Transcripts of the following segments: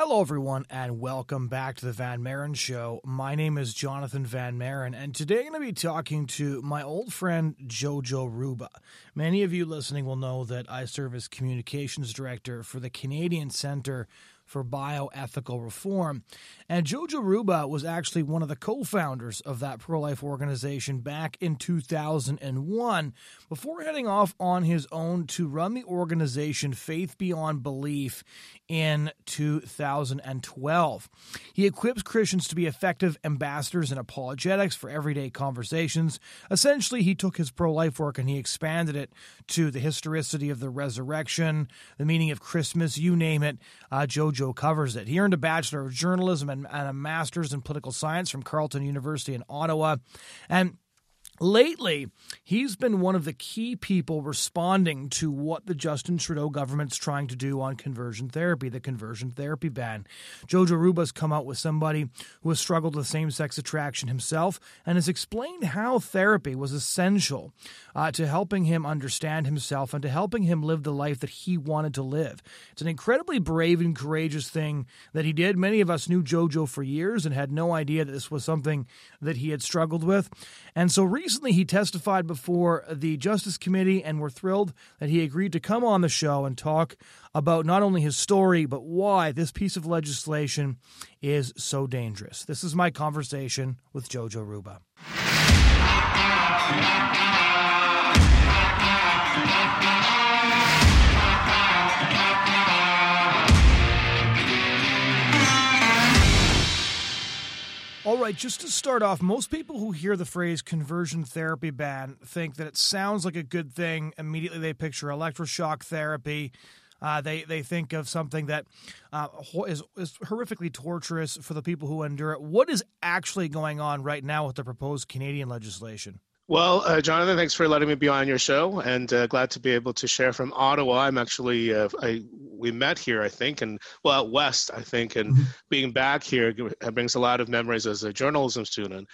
Hello, everyone, and welcome back to the Van Maren Show. My name is Jonathan Van Maren, and today I'm going to be talking to my old friend Jojo Ruba. Many of you listening will know that I serve as communications director for the Canadian Centre for bioethical reform. And Jojo Ruba was actually one of the co founders of that pro life organization back in 2001 before heading off on his own to run the organization Faith Beyond Belief in 2012. He equips Christians to be effective ambassadors in apologetics for everyday conversations. Essentially, he took his pro life work and he expanded it to the historicity of the resurrection, the meaning of Christmas, you name it. Uh, Jojo covers it. He earned a Bachelor of Journalism and, and a Master's in Political Science from Carleton University in Ottawa. And Lately, he's been one of the key people responding to what the Justin Trudeau government's trying to do on conversion therapy, the conversion therapy ban. Jojo Ruba's come out with somebody who has struggled with same sex attraction himself and has explained how therapy was essential uh, to helping him understand himself and to helping him live the life that he wanted to live. It's an incredibly brave and courageous thing that he did. Many of us knew Jojo for years and had no idea that this was something that he had struggled with. And so recently, recently he testified before the Justice Committee, and we're thrilled that he agreed to come on the show and talk about not only his story, but why this piece of legislation is so dangerous. This is my conversation with Jojo Ruba. Just to start off, most people who hear the phrase conversion therapy ban think that it sounds like a good thing. Immediately, they picture electroshock therapy. Uh, they they think of something that uh, is is horrifically torturous for the people who endure it. What is actually going on right now with the proposed Canadian legislation? Well, uh, Jonathan, thanks for letting me be on your show, and uh, glad to be able to share from Ottawa. I'm actually, uh, I we met here, I think, and well, out west, I think, and mm-hmm. being back here brings a lot of memories as a journalism student.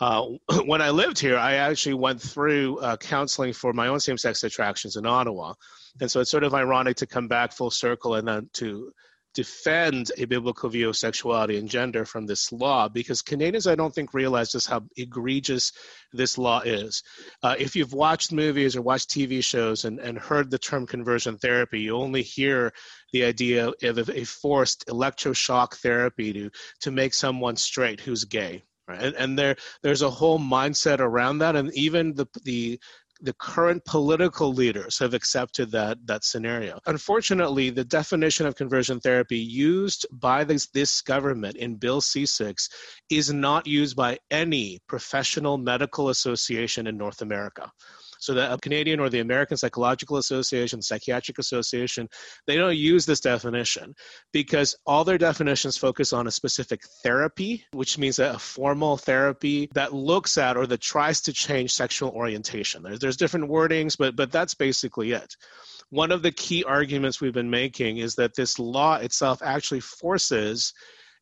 Uh, when I lived here, I actually went through uh, counseling for my own same-sex attractions in Ottawa, and so it's sort of ironic to come back full circle and then to defend a biblical view of sexuality and gender from this law because Canadians, I don't think, realize just how egregious this law is. Uh, if you've watched movies or watched TV shows and, and heard the term conversion therapy, you only hear the idea of a forced electroshock therapy to, to make someone straight who's gay. Right? And, and there, there's a whole mindset around that, and even the the the current political leaders have accepted that that scenario. Unfortunately, the definition of conversion therapy used by this, this government in Bill C6 is not used by any professional medical association in North America. So the Canadian or the American Psychological Association, Psychiatric Association, they don't use this definition because all their definitions focus on a specific therapy, which means a formal therapy that looks at or that tries to change sexual orientation. There's, there's different wordings, but but that's basically it. One of the key arguments we've been making is that this law itself actually forces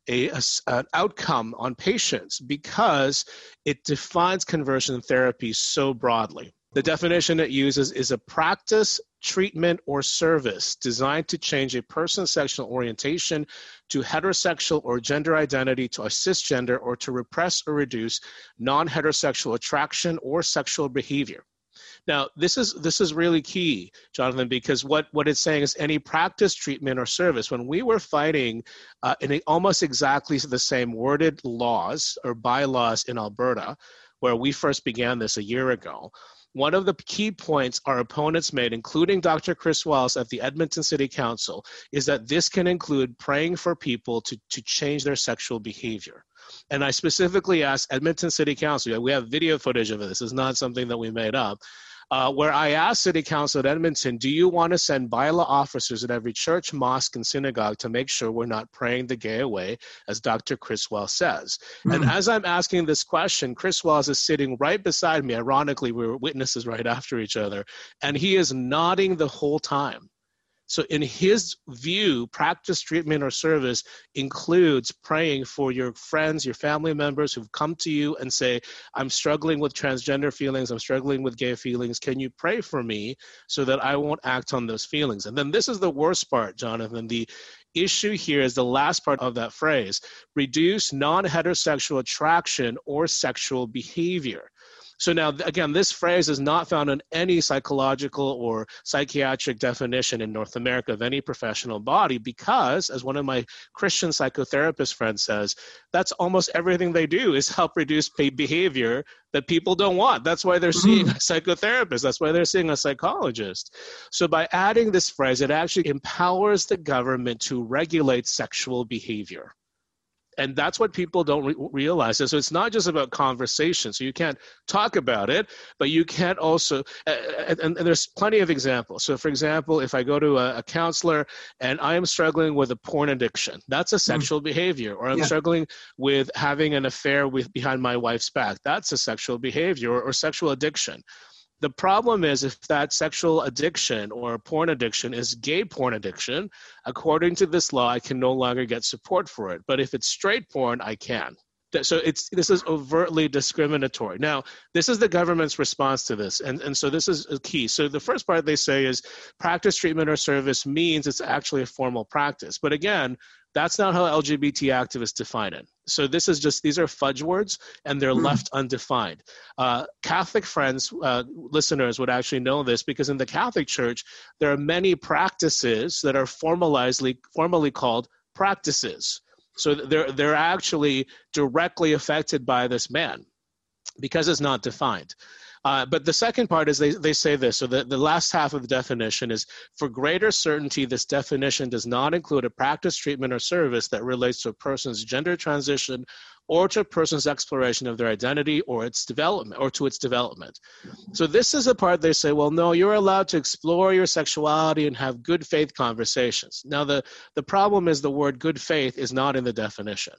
a, a, an outcome on patients because it defines conversion therapy so broadly. The definition it uses is a practice, treatment, or service designed to change a person's sexual orientation to heterosexual or gender identity to a cisgender or to repress or reduce non heterosexual attraction or sexual behavior. Now, this is this is really key, Jonathan, because what what it's saying is any practice, treatment, or service. When we were fighting uh, in almost exactly the same worded laws or bylaws in Alberta, where we first began this a year ago, one of the key points our opponents made, including Dr. Chris Wells at the Edmonton City Council, is that this can include praying for people to, to change their sexual behavior. And I specifically asked Edmonton City Council, we have video footage of it, this is not something that we made up uh, where I asked City Council at Edmonton, do you want to send bylaw officers at every church, mosque, and synagogue to make sure we're not praying the gay away, as Dr. Chris Wells says? Mm. And as I'm asking this question, Chris Wells is sitting right beside me. Ironically, we were witnesses right after each other, and he is nodding the whole time. So, in his view, practice, treatment, or service includes praying for your friends, your family members who've come to you and say, I'm struggling with transgender feelings, I'm struggling with gay feelings. Can you pray for me so that I won't act on those feelings? And then this is the worst part, Jonathan. The issue here is the last part of that phrase reduce non heterosexual attraction or sexual behavior. So now, again, this phrase is not found in any psychological or psychiatric definition in North America of any professional body because, as one of my Christian psychotherapist friends says, that's almost everything they do is help reduce behavior that people don't want. That's why they're seeing mm-hmm. a psychotherapist. That's why they're seeing a psychologist. So by adding this phrase, it actually empowers the government to regulate sexual behavior and that's what people don't re- realize so it's not just about conversation so you can't talk about it but you can't also uh, and, and, there's plenty of examples so for example if i go to a, a counselor and i am struggling with a porn addiction that's a mm. sexual mm-hmm. behavior or i'm yeah. struggling with having an affair with behind my wife's back that's a sexual behavior or, or sexual addiction the problem is if that sexual addiction or porn addiction is gay porn addiction, according to this law, I can no longer get support for it. But if it's straight porn, I can. So it's this is overtly discriminatory. Now, this is the government's response to this, and, and so this is key. So the first part they say is practice, treatment, or service means it's actually a formal practice. But again, that's not how LGBT activists define it. So this is just these are fudge words, and they're mm. left undefined. Uh, Catholic friends, uh, listeners would actually know this because in the Catholic Church there are many practices that are formalizedly formally called practices. So they're they're actually directly affected by this man because it's not defined. Uh, but the second part is they, they say this. So the, the last half of the definition is for greater certainty, this definition does not include a practice, treatment, or service that relates to a person's gender transition or to a person's exploration of their identity or its development or to its development. So this is a part they say, well, no, you're allowed to explore your sexuality and have good faith conversations. Now the, the problem is the word good faith is not in the definition.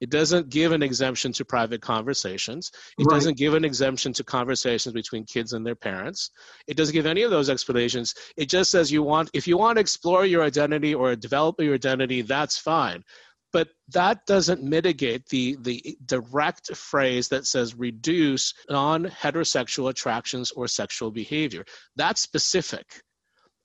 It doesn't give an exemption to private conversations. It right. doesn't give an exemption to conversations between kids and their parents. It doesn't give any of those explanations. It just says you want if you want to explore your identity or develop your identity, that's fine. But that doesn't mitigate the, the direct phrase that says reduce non heterosexual attractions or sexual behavior. That's specific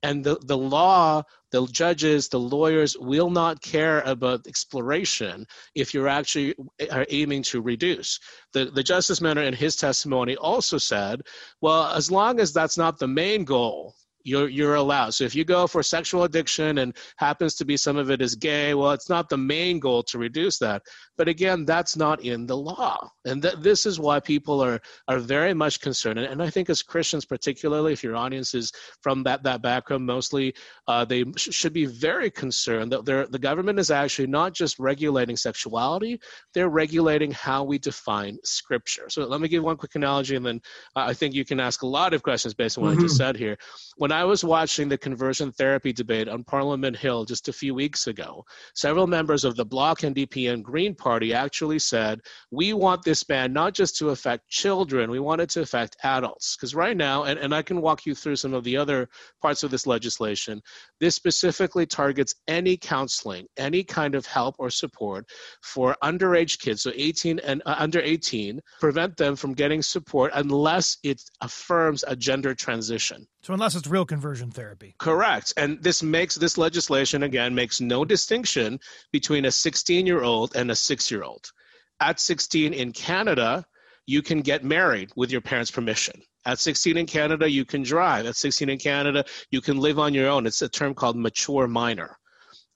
and the, the law the judges the lawyers will not care about exploration if you're actually eh, are aiming to reduce. The, the justice minister in his testimony also said well as long as that's not the main goal you're you're allowed. So if you go for sexual addiction and happens to be some of it is gay, well, it's not the main goal to reduce that. But again, that's not in the law, and th- this is why people are are very much concerned. And, I think as Christians, particularly if your audience is from that that background, mostly uh, they sh- should be very concerned that the government is actually not just regulating sexuality; they're regulating how we define Scripture. So let me give one quick analogy, and then uh, I think you can ask a lot of questions based on what mm-hmm. I just mm-hmm. said here. When I was watching the conversion therapy debate on Parliament Hill just a few weeks ago, several members of the Bloc NDP and Green Party actually said, We want this ban not just to affect children, we want it to affect adults. Because right now, and, and I can walk you through some of the other parts of this legislation, this specifically targets any counseling, any kind of help or support for underage kids, so 18 and uh, under 18, prevent them from getting support unless it affirms a gender transition. So unless it's real conversion therapy. Correct. And this makes this legislation again makes no distinction between a 16-year-old and a 6-year-old. At 16 in Canada, you can get married with your parents' permission. At 16 in Canada, you can drive. At 16 in Canada, you can live on your own. It's a term called mature minor,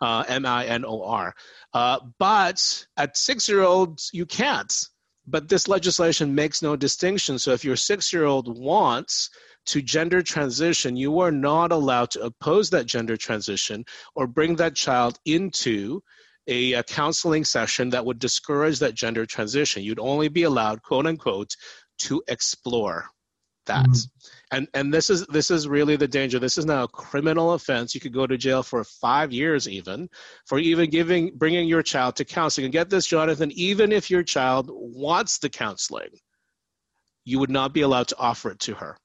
uh, M I N O R. Uh, but at six year olds, you can't. But this legislation makes no distinction. So if your six year old wants to gender transition, you are not allowed to oppose that gender transition or bring that child into a, a, counseling session that would discourage that gender transition. You'd only be allowed, quote unquote, to explore that. Mm-hmm. And and this is this is really the danger. This is now a criminal offense. You could go to jail for five years even for even giving bringing your child to counseling. And get this, Jonathan, even if your child wants the counseling, you would not be allowed to offer it to her.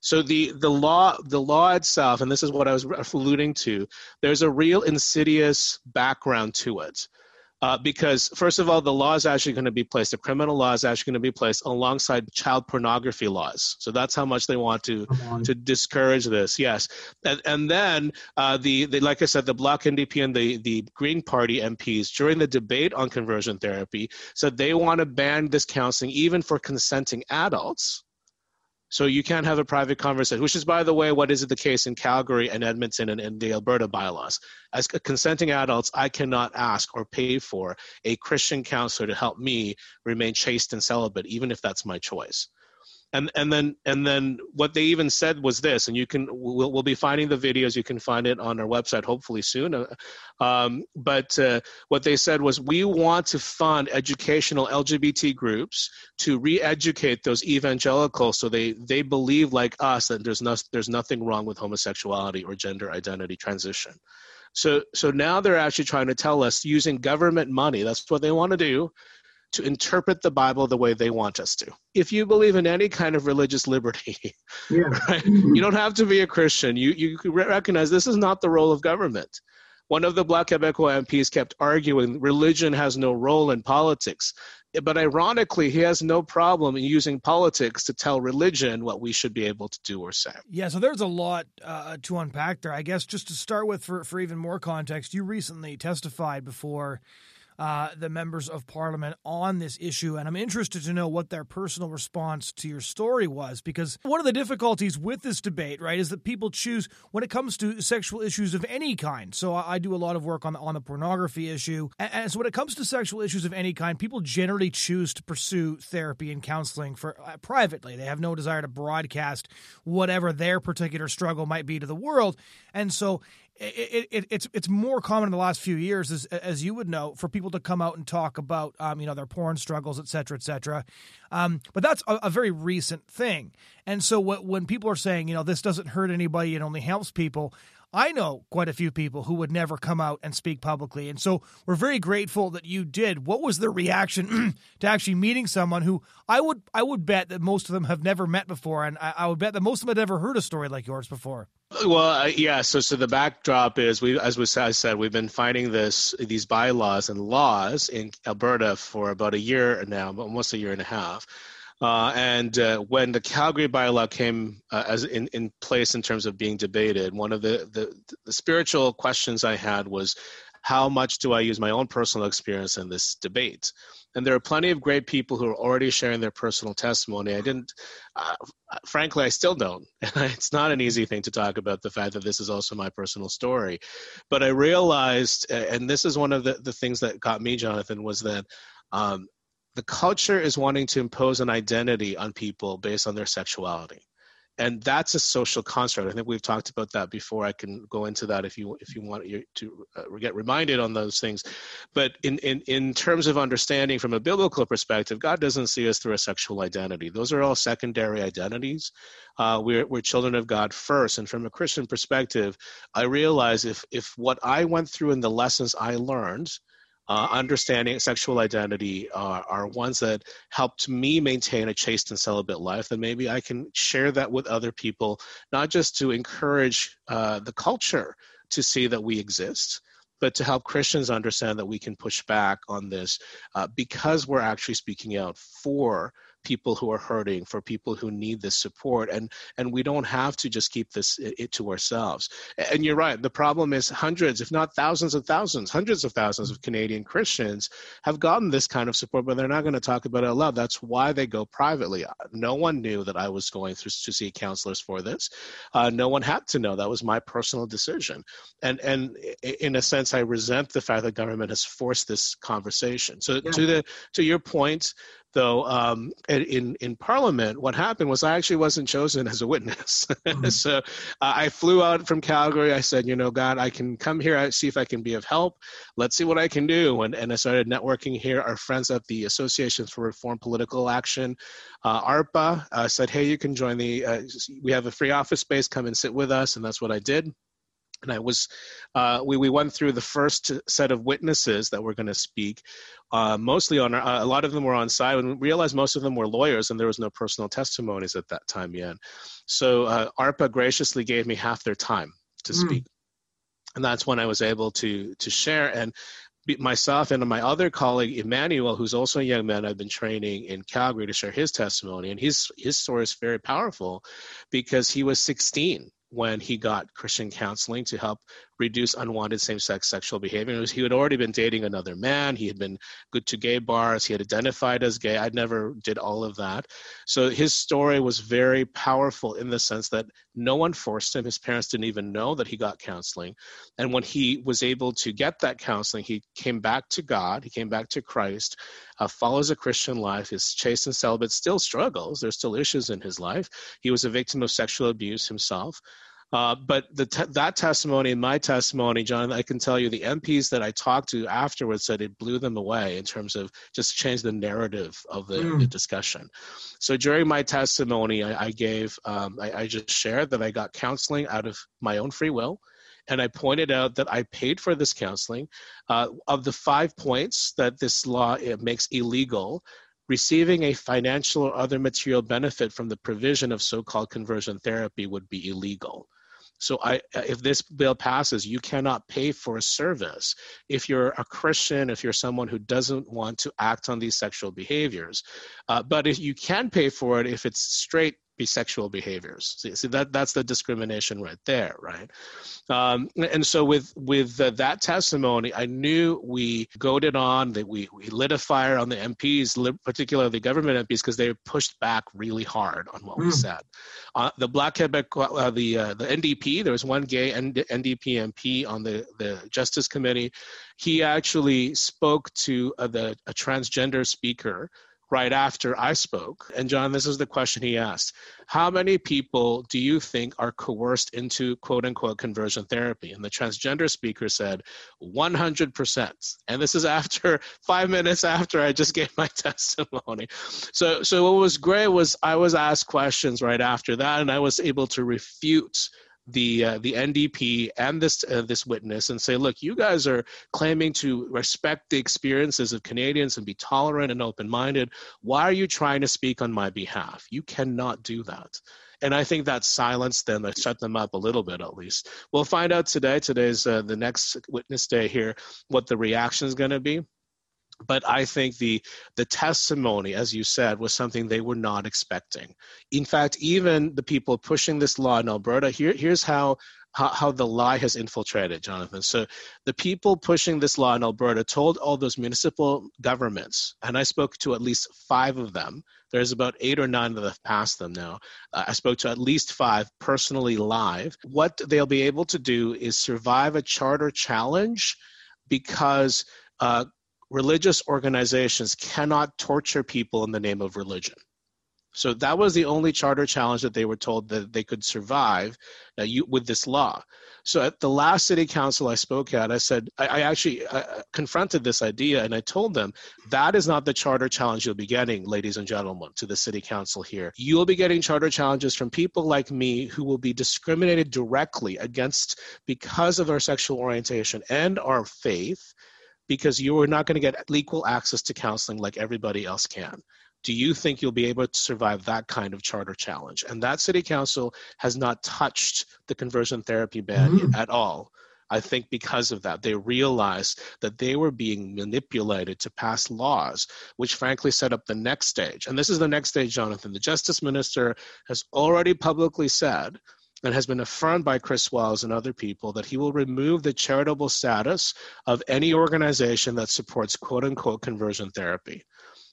So the the law the law itself, and this is what I was alluding to. There's a real insidious background to it. Uh, because first of all, the law is actually going to be placed. The criminal law is actually going to be placed alongside child pornography laws. So that's how much they want to to discourage this. Yes, and and then uh, the, the like I said, the Bloc NDP and the the Green Party MPs during the debate on conversion therapy said they want to ban this counseling even for consenting adults. So you can't have a private conversation, which is, by the way, what is the case in Calgary and Edmonton and, and the Alberta bylaws. As consenting adults, I cannot ask or pay for a Christian counselor to help me remain chaste and celibate, even if that's my choice and and then and then what they even said was this and you can we'll, we'll be finding the videos. You can find it on our website hopefully soon. Uh, um, but uh, what they said was we want to fund educational lgbt groups to re-educate those evangelicals so they they believe like us that there's no there's nothing wrong with homosexuality or gender identity transition. So so now they're actually trying to tell us using government money that's what they want to do to interpret the Bible the way they want us to. If you believe in any kind of religious liberty, yeah. right, you don't have to be a Christian. You you recognize this is not the role of government. One of the Bloc Québécois MPs kept arguing religion has no role in politics. But ironically, he has no problem in using politics to tell religion what we should be able to do or say. Yeah, so there's a lot uh, to unpack there. I guess just to start with, for, for even more context, you recently testified before uh, the members of parliament on this issue. And I'm interested to know what their personal response to your story was, because one of the difficulties with this debate, right, is that people choose when it comes to sexual issues of any kind. So I, I do a lot of work on the, on the pornography issue. And, and, so when it comes to sexual issues of any kind, people generally choose to pursue therapy and counseling for uh, privately. They have no desire to broadcast whatever their particular struggle might be to the world. And so it, it, it's it's more common in the last few years, as as you would know, for people to come out and talk about um, you know their porn struggles, et cetera, et cetera. Um, but that's a, a, very recent thing. And so what, when people are saying you know this doesn't hurt anybody, it only helps people. I know quite a few people who would never come out and speak publicly. And so we're very grateful that you did. What was the reaction to actually meeting someone who I would I would bet that most of them have never met before, and I, I would bet that most of them had never heard a story like yours before. Well, yeah. So, so the backdrop is we, as we I said, we've been fighting this these bylaws and laws in Alberta for about a year now, almost a year and a half. Uh, and uh, when the Calgary bylaw came uh, as in, in place in terms of being debated, one of the, the, the spiritual questions I had was, how much do I use my own personal experience in this debate? and there are plenty of great people who are already sharing their personal testimony. I didn't, uh, frankly, I still don't. it's not an easy thing to talk about the fact that this is also my personal story. But I realized, and this is one of the, the things that got me, Jonathan, was that um, the culture is wanting to impose an identity on people based on their sexuality and that's a social construct. I think we've talked about that before. I can go into that if you if you want to uh, get reminded on those things. But in, in in terms of understanding from a biblical perspective, God doesn't see us through a sexual identity. Those are all secondary identities. Uh, we're we're children of God first. And from a Christian perspective, I realize if if what I went through and the lessons I learned uh, understanding sexual identity are, are ones that helped me maintain a chaste and celibate life, then maybe I can share that with other people, not just to encourage uh, the culture to see that we exist, but to help Christians understand that we can push back on this uh, because we're actually speaking out for people who are hurting, for people who need this support, and and we don't have to just keep this it, to ourselves. And you're right. The problem is hundreds, if not thousands of thousands, hundreds of thousands of Canadian Christians have gotten this kind of support, but they're not going to talk about it aloud. That's why they go privately. No one knew that I was going through to see counselors for this. Uh, no one had to know. That was my personal decision. And and in a sense, I resent the fact that government has forced this conversation. So yeah. to the to your point, though um, in in Parliament, what happened was I actually wasn't chosen as a witness. Mm-hmm. so uh, I flew out from Calgary. I said, you know, God, I can come here, I see if I can be of help. Let's see what I can do. And and I started networking here. Our friends at the Associations for Reform Political Action, uh, ARPA, uh, said, hey, you can join the. Uh, we have a free office space. Come and sit with us, and that's what I did and I was, uh, we, we went through the first set of witnesses that were going to speak, uh, mostly on, uh, a lot of them were on site, and we realized most of them were lawyers, and there was no personal testimonies at that time yet. So uh, ARPA graciously gave me half their time to mm. speak, and that's when I was able to to share. And myself and my other colleague Emmanuel, who's also a young man I've been training in Calgary to share his testimony, and his his story is very powerful because he was 16 when he got Christian counseling to help reduce unwanted same-sex sexual behavior. Was, he had already been dating another man. He had been good to gay bars. He had identified as gay. I never did all of that. So his story was very powerful in the sense that no one forced him. His parents didn't even know that he got counseling. And when he was able to get that counseling, he came back to God. He came back to Christ, uh, follows a Christian life, is chaste and celibate, still struggles. There's still issues in his life. He was a victim of sexual abuse himself. Uh, but the te- that testimony and my testimony, John, I can tell you the MPs that I talked to afterwards said it blew them away in terms of just change the narrative of the, mm. the discussion. So during my testimony, I, I gave, um, I, I just shared that I got counseling out of my own free will and I pointed out that I paid for this counseling. Uh, of the five points that this law makes illegal, receiving a financial or other material benefit from the provision of so called conversion therapy would be illegal. So I, if this bill passes, you cannot pay for a service if you're a Christian, if you're someone who doesn't want to act on these sexual behaviors. Uh, but if you can pay for it if it's straight sexual behaviors. See, see, that that's the discrimination right there, right? Um, and so with with that testimony, I knew we goaded on that we we lit a fire on the MPs, particularly the government MPs, because they pushed back really hard on what mm. we hmm. said. Uh, the Bloc Quebec, uh, the uh, the NDP, there was one gay NDP MP on the the Justice Committee. He actually spoke to uh, the a transgender speaker right after I spoke. And John, this is the question he asked How many people do you think are coerced into quote unquote conversion therapy? And the transgender speaker said 100%. And this is after five minutes after I just gave my testimony. So, so what was great was I was asked questions right after that, and I was able to refute the uh, the NDP and this uh, this witness and say, look, you guys are claiming to respect the experiences of Canadians and be tolerant and open minded. Why are you trying to speak on my behalf? You cannot do that. And I think that silenced them, that shut them up a little bit at least. We'll find out today. Today's uh, the next witness day here, what the reaction is going to be but I think the the testimony, as you said, was something they were not expecting. In fact, even the people pushing this law in Alberta, here, here's how, how, how the lie has infiltrated, Jonathan. So the people pushing this law in Alberta told all those municipal governments, and I spoke to at least five of them. There's about eight or nine that have passed them now. Uh, I spoke to at least five personally live. What they'll be able to do is survive a charter challenge because uh, religious organizations cannot torture people in the name of religion. So that was the only charter challenge that they were told that they could survive uh, you, with this law. So at the last city council I spoke at, I said, I, I actually uh, confronted this idea and I told them that is not the charter challenge you'll be getting, ladies and gentlemen, to the city council here. You'll be getting charter challenges from people like me who will be discriminated directly against because of our sexual orientation and our faith because you are not going to get equal access to counseling like everybody else can. Do you think you'll be able to survive that kind of charter challenge? And that city council has not touched the conversion therapy ban mm-hmm. at all. I think because of that, they realized that they were being manipulated to pass laws, which frankly set up the next stage. And this is the next stage, Jonathan. The justice minister has already publicly said and has been affirmed by Chris Wells and other people that he will remove the charitable status of any organization that supports quote unquote conversion therapy.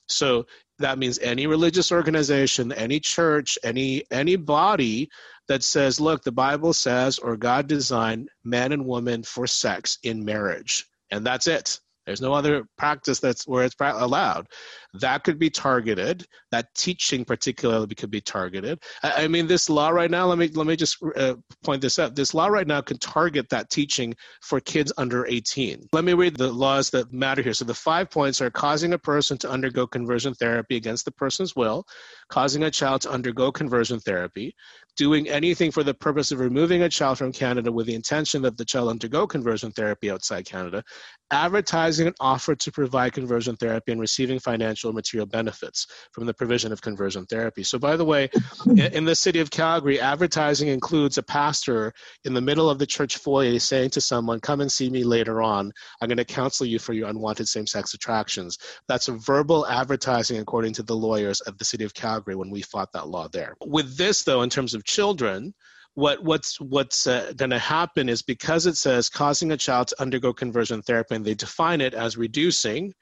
So that means any religious organization, any church, any any body that says, look, the Bible says or God designed man and woman for sex in marriage. And that's it. There's no other practice that's where it's allowed. That could be targeted. That teaching particularly could be targeted. I, I mean, this law right now. Let me let me just uh, point this out. This law right now can target that teaching for kids under 18. Let me read the laws that matter here. So the five points are causing a person to undergo conversion therapy against the person's will, causing a child to undergo conversion therapy, doing anything for the purpose of removing a child from Canada with the intention that the child undergo conversion therapy outside Canada, advertising an offer to provide conversion therapy and receiving financial and material benefits from the provision of conversion therapy. So, by the way, in the city of Calgary, advertising includes a pastor in the middle of the church foyer saying to someone, Come and see me later on. I'm going to counsel you for your unwanted same sex attractions. That's a verbal advertising, according to the lawyers at the city of Calgary when we fought that law there. With this, though, in terms of children, what what's what's uh, going to happen is because it says causing a child to undergo conversion therapy, and they define it as reducing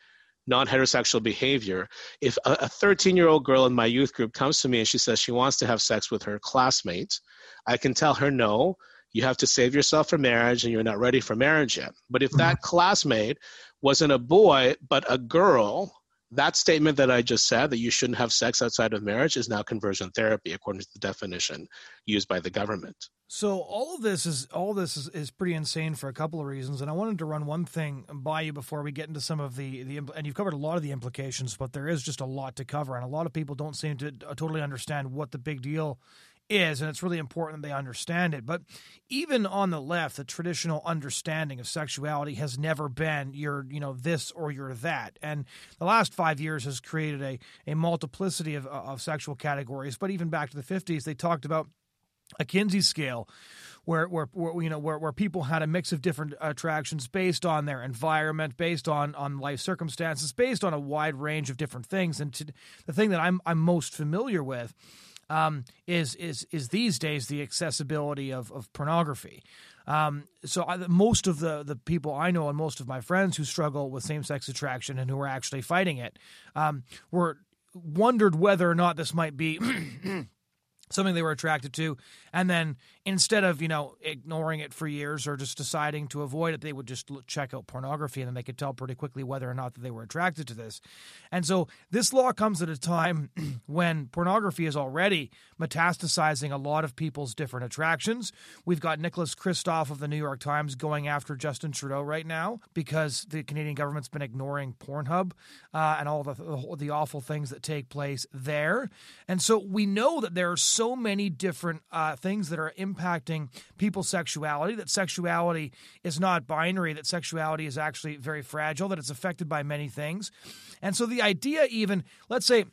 non-heterosexual behavior. If a 13 year old girl in my youth group comes to me and she says she wants to have sex with her classmates, I can tell her no. You have to save yourself for marriage, and you're not ready for marriage yet. But if that mm-hmm. classmate wasn't a boy but a girl, that statement that I just said that you shouldn't have sex outside of marriage is now conversion therapy according to the definition used by the government. So all of this is all this is, is pretty insane for a couple of reasons, and I wanted to run one thing by you before we get into some of the the and you've covered a lot of the implications, but there is just a lot to cover, and a lot of people don't seem to uh, totally understand what the big deal is, and it's really important that they understand it. But even on the left, the traditional understanding of sexuality has never been you're, you know, this or you're that. And the last five years has created a, a multiplicity of, of sexual categories. But even back to the 50s, they talked about a Kinsey scale. Where, where, where, you know where, where people had a mix of different attractions based on their environment, based on on life circumstances, based on a wide range of different things. And to, the thing that I'm I'm most familiar with um, is is is these days the accessibility of of pornography. Um, so I, most of the the people I know and most of my friends who struggle with same sex attraction and who are actually fighting it um, were wondered whether or not this might be something they were attracted to. And then instead of you know ignoring it for years or just deciding to avoid it they would just check out pornography and then they could tell pretty quickly whether or not that they were attracted to this. And so this law comes at a time when pornography is already metastasizing a lot of people's different attractions. We've got nicholas kristof of the new york times going after justin trudeau right now because the canadian government's been ignoring pornhub uh, and all the, the awful things that take place there. And so we know that there are so many different uh, things that are impacting people's sexuality, that sexuality is not binary, that sexuality is actually very fragile, that it's affected by many things. And so the idea, even, let's say,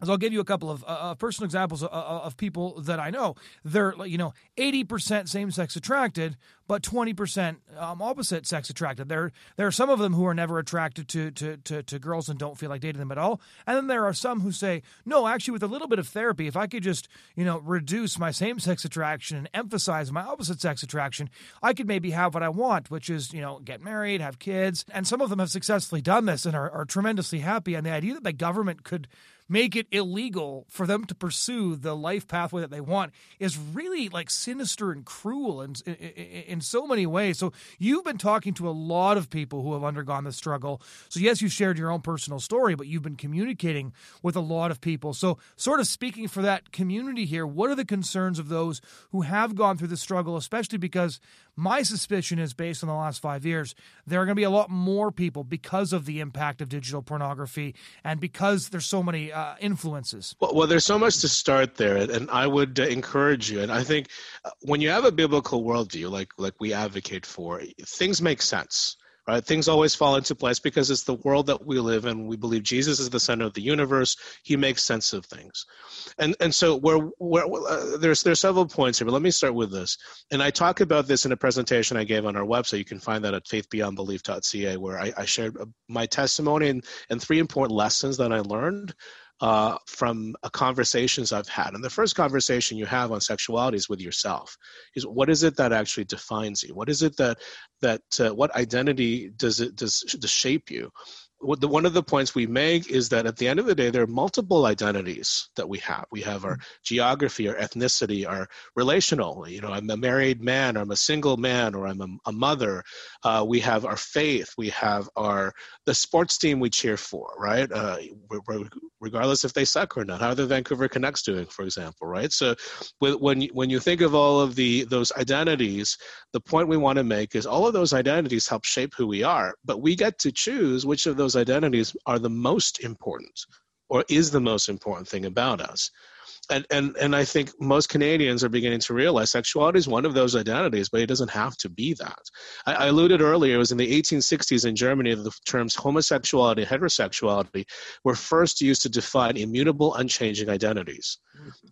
as I'll give you a couple of uh, personal examples of, of, people that I know. They're, you know, 80% same sex attracted, but 20% um, opposite sex attracted. There, there are some of them who are never attracted to, to, to, to, girls and don't feel like dating them at all. And then there are some who say, no, actually, with a little bit of therapy, if I could just, you know, reduce my same sex attraction and emphasize my opposite sex attraction, I could maybe have what I want, which is, you know, get married, have kids. And some of them have successfully done this and are, are tremendously happy. And the idea that the government could make it illegal for them to pursue the life pathway that they want is really like sinister and cruel in, in, in so many ways. So you've been talking to a lot of people who have undergone the struggle. So yes, you shared your own personal story, but you've been communicating with a lot of people. So sort of speaking for that community here, what are the concerns of those who have gone through the struggle, especially because my suspicion is based on the last five years, there are going to be a lot more people because of the impact of digital pornography and because there's so many uh, influences. Well, well, there's so much to start there, and I would uh, encourage you. And I think uh, when you have a biblical worldview, like like we advocate for, things make sense right? Things always fall into place because it's the world that we live in. We believe Jesus is the center of the universe. He makes sense of things, and and so where where uh, there's there's several points here, but let me start with this. And I talk about this in a presentation I gave on our website. You can find that at faithbeyondbelief.ca, where I, I shared my testimony and, and three important lessons that I learned uh, from conversations I've had. And the first conversation you have on sexuality is with yourself. Is what is it that actually defines you? What is it that that uh, what identity does it does, does shape you? The, one of the points we make is that at the end of the day, there are multiple identities that we have. We have our mm-hmm. geography, our ethnicity, our relational. You know, I'm a married man, or I'm a single man, or I'm a, a mother. Uh, we have our faith. We have our the sports team we cheer for, right? Uh, regardless if they suck or not. How are the Vancouver Canucks doing, for example, right? So, when you, when you think of all of the those identities, the point we want to make is all of those identities help shape who we are, but we get to choose which of those those identities are the most important or is the most important thing about us and, and and I think most Canadians are beginning to realize sexuality is one of those identities, but it doesn't have to be that. I, I alluded earlier; it was in the 1860s in Germany that the terms homosexuality, and heterosexuality were first used to define immutable, unchanging identities,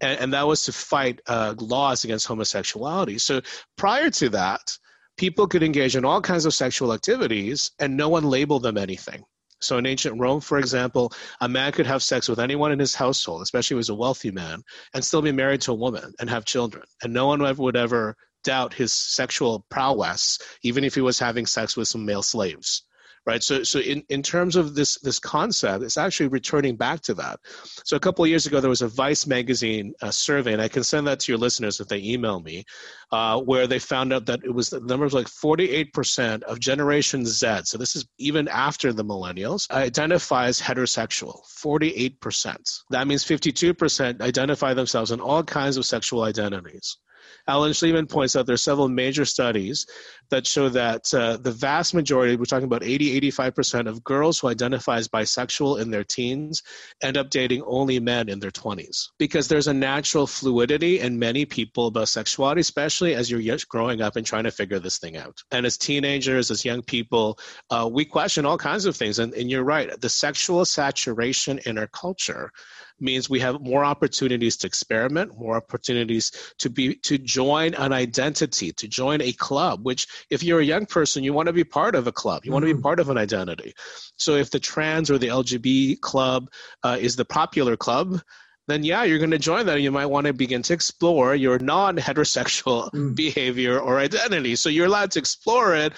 and, and that was to fight uh, laws against homosexuality. So prior to that, people could engage in all kinds of sexual activities, and no one labeled them anything. So in ancient Rome, for example, a man could have sex with anyone in his household, especially if he was a wealthy man, and still be married to a woman and have children. And no one would ever doubt his sexual prowess, even if he was having sex with some male slaves right? So, so in, in terms of this this concept, it's actually returning back to that. So, a couple of years ago, there was a Vice magazine uh, survey, and I can send that to your listeners if they email me, uh, where they found out that it was the number was like 48% of Generation Z. So, this is even after the millennials identify as heterosexual. 48%. That means 52% identify themselves in all kinds of sexual identities. Alan Shlemon points out there are several major studies that show that uh, the vast majority, we're talking about 80, 85% of girls who identify as bisexual in their teens end up dating only men in their 20s. Because there's a natural fluidity in many people about sexuality, especially as you're growing up and trying to figure this thing out. And as teenagers, as young people, uh, we question all kinds of things. And, and you're right, the sexual saturation in our culture means we have more opportunities to experiment, more opportunities to be to join an identity, to join a club. Which, if you're a young person, you want to be part of a club. You want to be mm-hmm. part of an identity. So, if the trans or the LGBT club uh, is the popular club, then yeah, you're going to join that. You might want to begin to explore your non-heterosexual mm. behavior or identity. So you're allowed to explore it,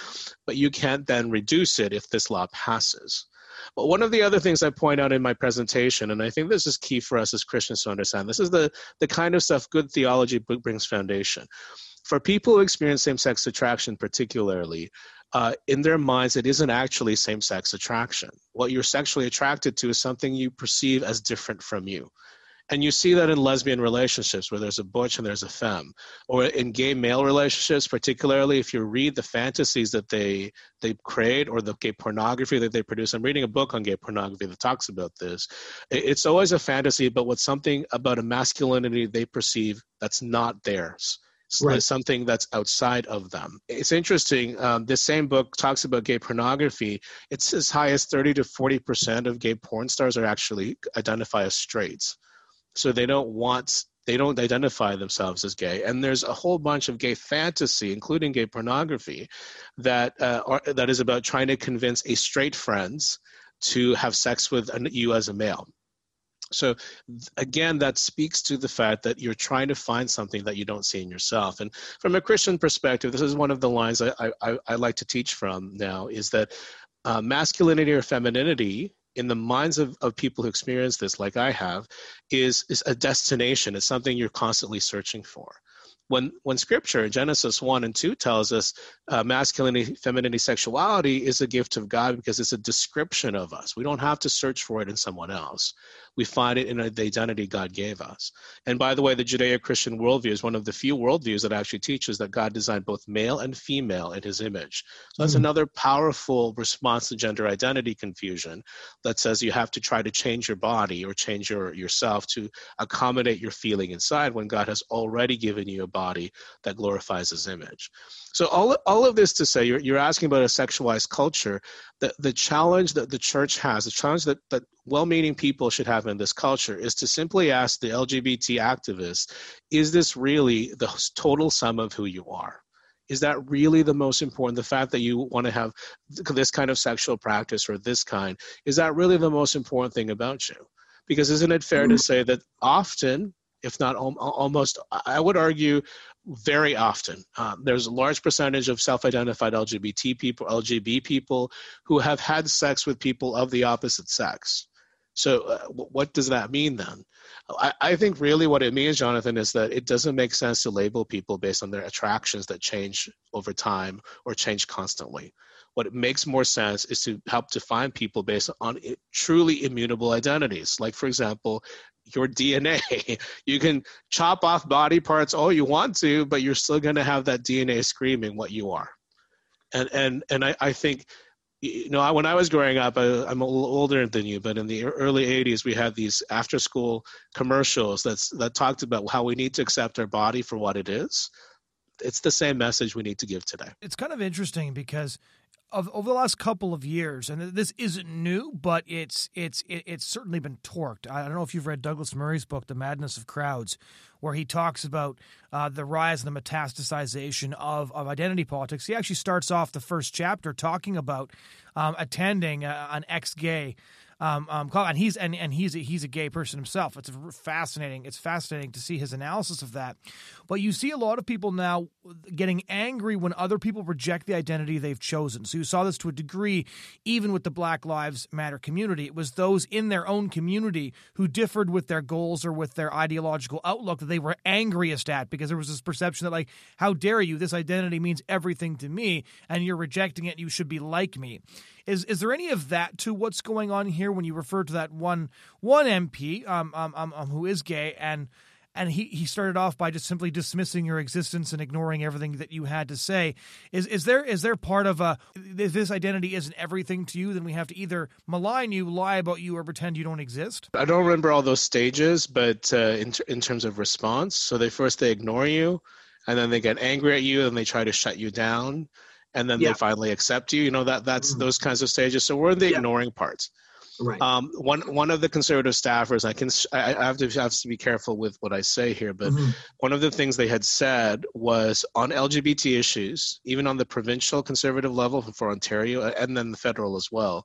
but you can't then reduce it if this law passes. But one of the other things I point out in my presentation, and I think this is key for us as Christians to understand, this is the, the kind of stuff good theology brings foundation. For people who experience same sex attraction, particularly, uh, in their minds, it isn't actually same sex attraction. What you're sexually attracted to is something you perceive as different from you. And you see that in lesbian relationships where there's a butch and there's a femme, or in gay male relationships, particularly if you read the fantasies that they they create or the gay pornography that they produce. I'm reading a book on gay pornography that talks about this. It's always a fantasy, but with something about a masculinity they perceive that's not theirs. Right. something that's outside of them. It's interesting. Um, this same book talks about gay pornography. It's as high as 30 to 40 percent of gay porn stars are actually identify as straights so they don't want they don't identify themselves as gay. And there's a whole bunch of gay fantasy including gay pornography that uh, are, that is about trying to convince a straight friends to have sex with you as a male. So again that speaks to the fact that you're trying to find something that you don't see in yourself. And from a christian perspective this is one of the lines i, I, I like to teach from now is that uh, masculinity or femininity in the minds of, of people who experience this, like I have, is, is a destination. It's something you're constantly searching for when when scripture genesis 1 and 2 tells us uh, masculinity femininity sexuality is a gift of god because it's a description of us. We don't have to search for it in someone else. We find it in the identity god gave us. And by the way the judeo-christian worldview is one of the few worldviews that actually teaches that god designed both male and female in his image. So that's mm. another powerful response to gender identity confusion that says you have to try to change your body or change your yourself to accommodate your feeling inside when god has already given you a body that glorifies his image. So all, all of this to say, you're, you're asking about a sexualized culture. The, the challenge that the church has, the challenge that, that well-meaning people should have in this culture is to simply ask the LGBT activists, is this really the total sum of who you are? Is that really the most important? The fact that you want to have this kind of sexual practice or this kind, is that really the most important thing about you? Because isn't it fair to mm-hmm. say that often if not almost, I would argue, very often. Um, there's a large percentage of self identified LGBT people, LGB people, who have had sex with people of the opposite sex. So, uh, what does that mean then? I, I, think really what it means, Jonathan, is that it doesn't make sense to label people based on their attractions that change over time or change constantly. What makes more sense is to help define people based on truly immutable identities. Like, for example, your DNA. you can chop off body parts all you want to, but you're still going to have that DNA screaming what you are. And and and I, I think you know, when I was growing up, I, am a little older than you, but in the early '80s, we had these after-school commercials that's that talked about how we need to accept our body for what it is. It's the same message we need to give today. It's kind of interesting because of over the last couple of years, and this isn't new, but it's it's it's certainly been torqued. I don't know if you've read Douglas Murray's book, The Madness of Crowds, where he talks about uh, the rise and the metastasization of, of identity politics. He actually starts off the first chapter talking about um, attending uh, an ex-gay um, um, and he's and, and he's a, he's a gay person himself. It's fascinating. It's fascinating to see his analysis of that. But you see a lot of people now getting angry when other people reject the identity they've chosen. So you saw this to a degree, even with the Black Lives Matter community. It was those in their own community who differed with their goals or with their ideological outlook that they were angriest at because there was this perception that like, how dare you? This identity means everything to me, and you're rejecting it. You should be like me. Is is there any of that to what's going on here when you refer to that one one MP um, um, um, um, who is gay and and he, he started off by just simply dismissing your existence and ignoring everything that you had to say. Is is there is there part of a if this identity isn't everything to you, then we have to either malign you, lie about you, or pretend you don't exist? I don't remember all those stages, but uh, in in terms of response, so they first they ignore you, and then they get angry at you, and they try to shut you down and then yeah. they finally accept you. You know that that's mm-hmm. those kinds of stages. So we're in the yeah. ignoring parts. Right. Um, one one of the conservative staffers, I can I, I have to have to be careful with what I say here, but mm-hmm. one of the things they had said was on LGBT issues, even on the provincial conservative level for Ontario and then the federal as well,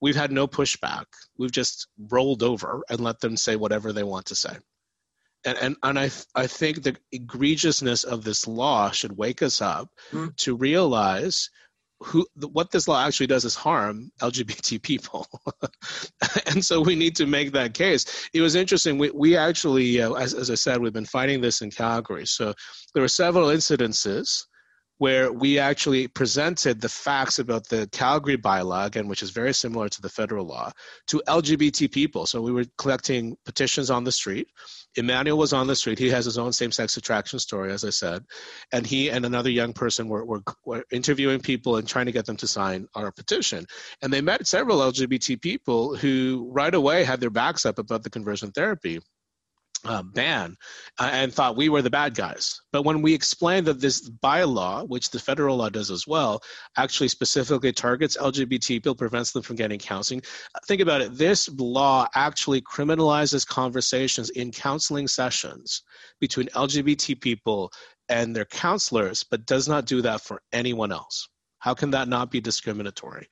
we've had no pushback. We've just rolled over and let them say whatever they want to say and and, and I I think the egregiousness of this law should wake us up mm. to realize who what this law actually does is harm LGBT people, and so we need to make that case. It was interesting. We we actually, uh, as as I said, we've been fighting this in Calgary. So there were several incidences where we actually presented the facts about the Calgary bylaw, again, which is very similar to the federal law, to LGBT people. So we were collecting petitions on the street. Emmanuel was on the street. He has his own same sex attraction story, as I said. And he and another young person were, were, were interviewing people and trying to get them to sign our petition. And they met several LGBT people who right away had their backs up about the conversion therapy uh, ban uh, and thought we were the bad guys. But when we explained that this bylaw, which the federal law does as well, actually specifically targets LGBT people, prevents them from getting counseling. Think about it. This law actually criminalizes conversations in counseling sessions between LGBT people and their counselors, but does not do that for anyone else. How can that not be discriminatory?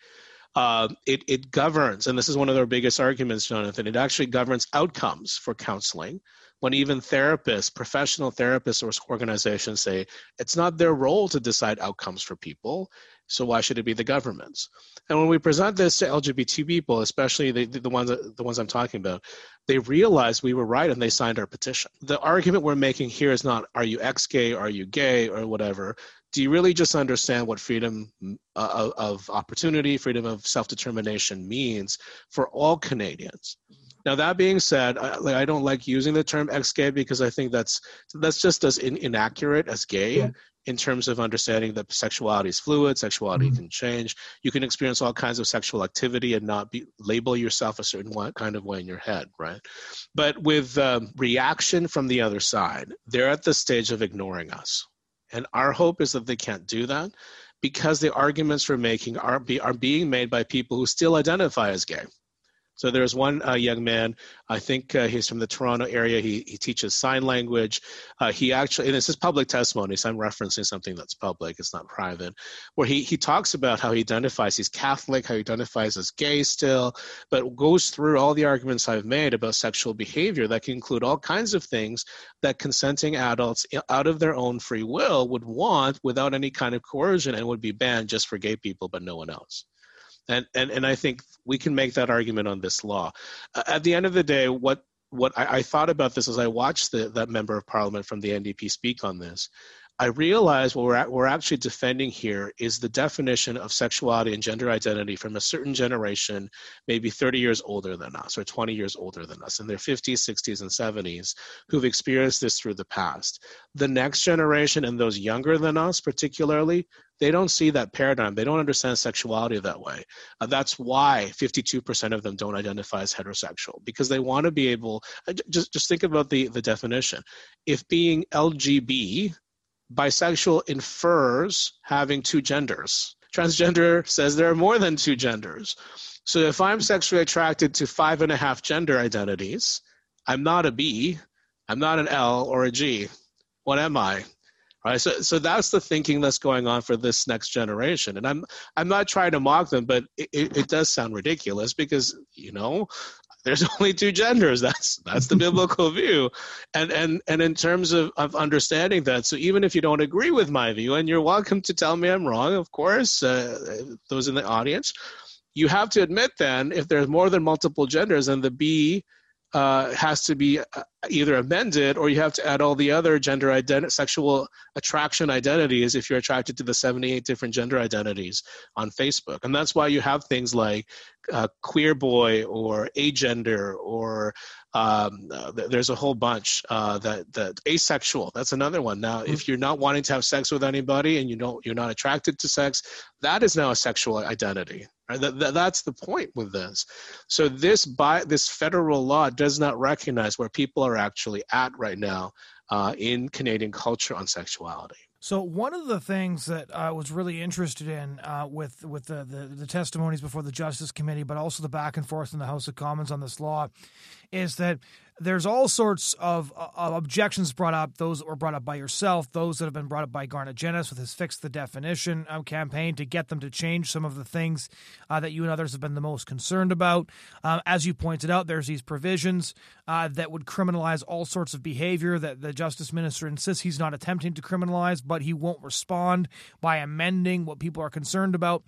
Uh, it, it governs, and this is one of their biggest arguments, Jonathan, it actually governs outcomes for counseling when even therapists, professional therapists or organizations say it's not their role to decide outcomes for people, so why should it be the government's? And when we present this to LGBT people, especially the, the, ones the ones I'm talking about, they realize we were right and they signed our petition. The argument we're making here is not are you ex-gay, are you gay, or whatever. Do you really just understand what freedom uh, of opportunity, freedom of self-determination means for all Canadians? Now that being said, I, like, I don't like using the term ex-gay because I think that's that's just as in, inaccurate as gay yeah. in terms of understanding that sexuality is fluid, sexuality mm-hmm. can change. You can experience all kinds of sexual activity and not be label yourself a certain one, kind of way in your head, right? But with um, reaction from the other side, they're at the stage of ignoring us, and our hope is that they can't do that because the arguments we're making are, be, are being made by people who still identify as gay so there's one uh, young man, I think uh, he's from the Toronto area. He, he teaches sign language. Uh, he actually, and this is public testimony, so I'm referencing something that's public, it's not private, where he, he talks about how he identifies, he's Catholic, how he identifies as gay still, but goes through all the arguments I've made about sexual behavior that can include all kinds of things that consenting adults, out of their own free will, would want without any kind of coercion and would be banned just for gay people, but no one else. And, and, and I think we can make that argument on this law. Uh, at the end of the day, what, what I, I thought about this as I watched the, that member of parliament from the NDP speak on this, I realize what we're, we're actually defending here is the definition of sexuality and gender identity from a certain generation, maybe 30 years older than us or 20 years older than us, in their 50s, 60s, and 70s, who've experienced this through the past. The next generation and those younger than us, particularly, they don't see that paradigm. They don't understand sexuality that way. Uh, that's why 52% of them don't identify as heterosexual because they want to be able. Uh, just just think about the the definition. If being LGB bisexual infers having two genders. Transgender says there are more than two genders. So if I'm sexually attracted to five and a half gender identities, I'm not a B, I'm not an L or a G. What am I? Right. So, so that's the thinking that's going on for this next generation. And I'm, I'm not trying to mock them, but it, it does sound ridiculous because, you know, there's only two genders. That's that's the biblical view. And and and in terms of, of understanding that so even if you don't agree with my view and you're welcome to tell me i'm wrong of course uh, those in the audience you have to admit then if there's more than multiple genders then the b uh, has to be uh, either amended or you have to add all the other gender identity, sexual attraction identities if you're attracted to the 78 different gender identities on Facebook. And that's why you have things like uh, queer boy or agender or um, uh, there's a whole bunch uh, that that asexual. That's another one. Now, mm-hmm. if you're not wanting to have sex with anybody and you don't you're not attracted to sex, that is now a sexual identity. That, that's the point with this. So this by this federal law does not recognize where people are actually at right now uh, in Canadian culture on sexuality. So one of the things that I was really interested in uh, with with the, the, the testimonies before the Justice Committee, but also the back and forth in the House of Commons on this law, is that there's all sorts of, of, objections brought up. Those that were brought up by yourself, those that have been brought up by Garnett Genuis with his Fix the Definition um, campaign to get them to change some of the things uh, that you and others have been the most concerned about. Uh, as you pointed out, there's these provisions uh, that would criminalize all sorts of behavior that the Justice Minister insists he's not attempting to criminalize, but he won't respond by amending what people are concerned about.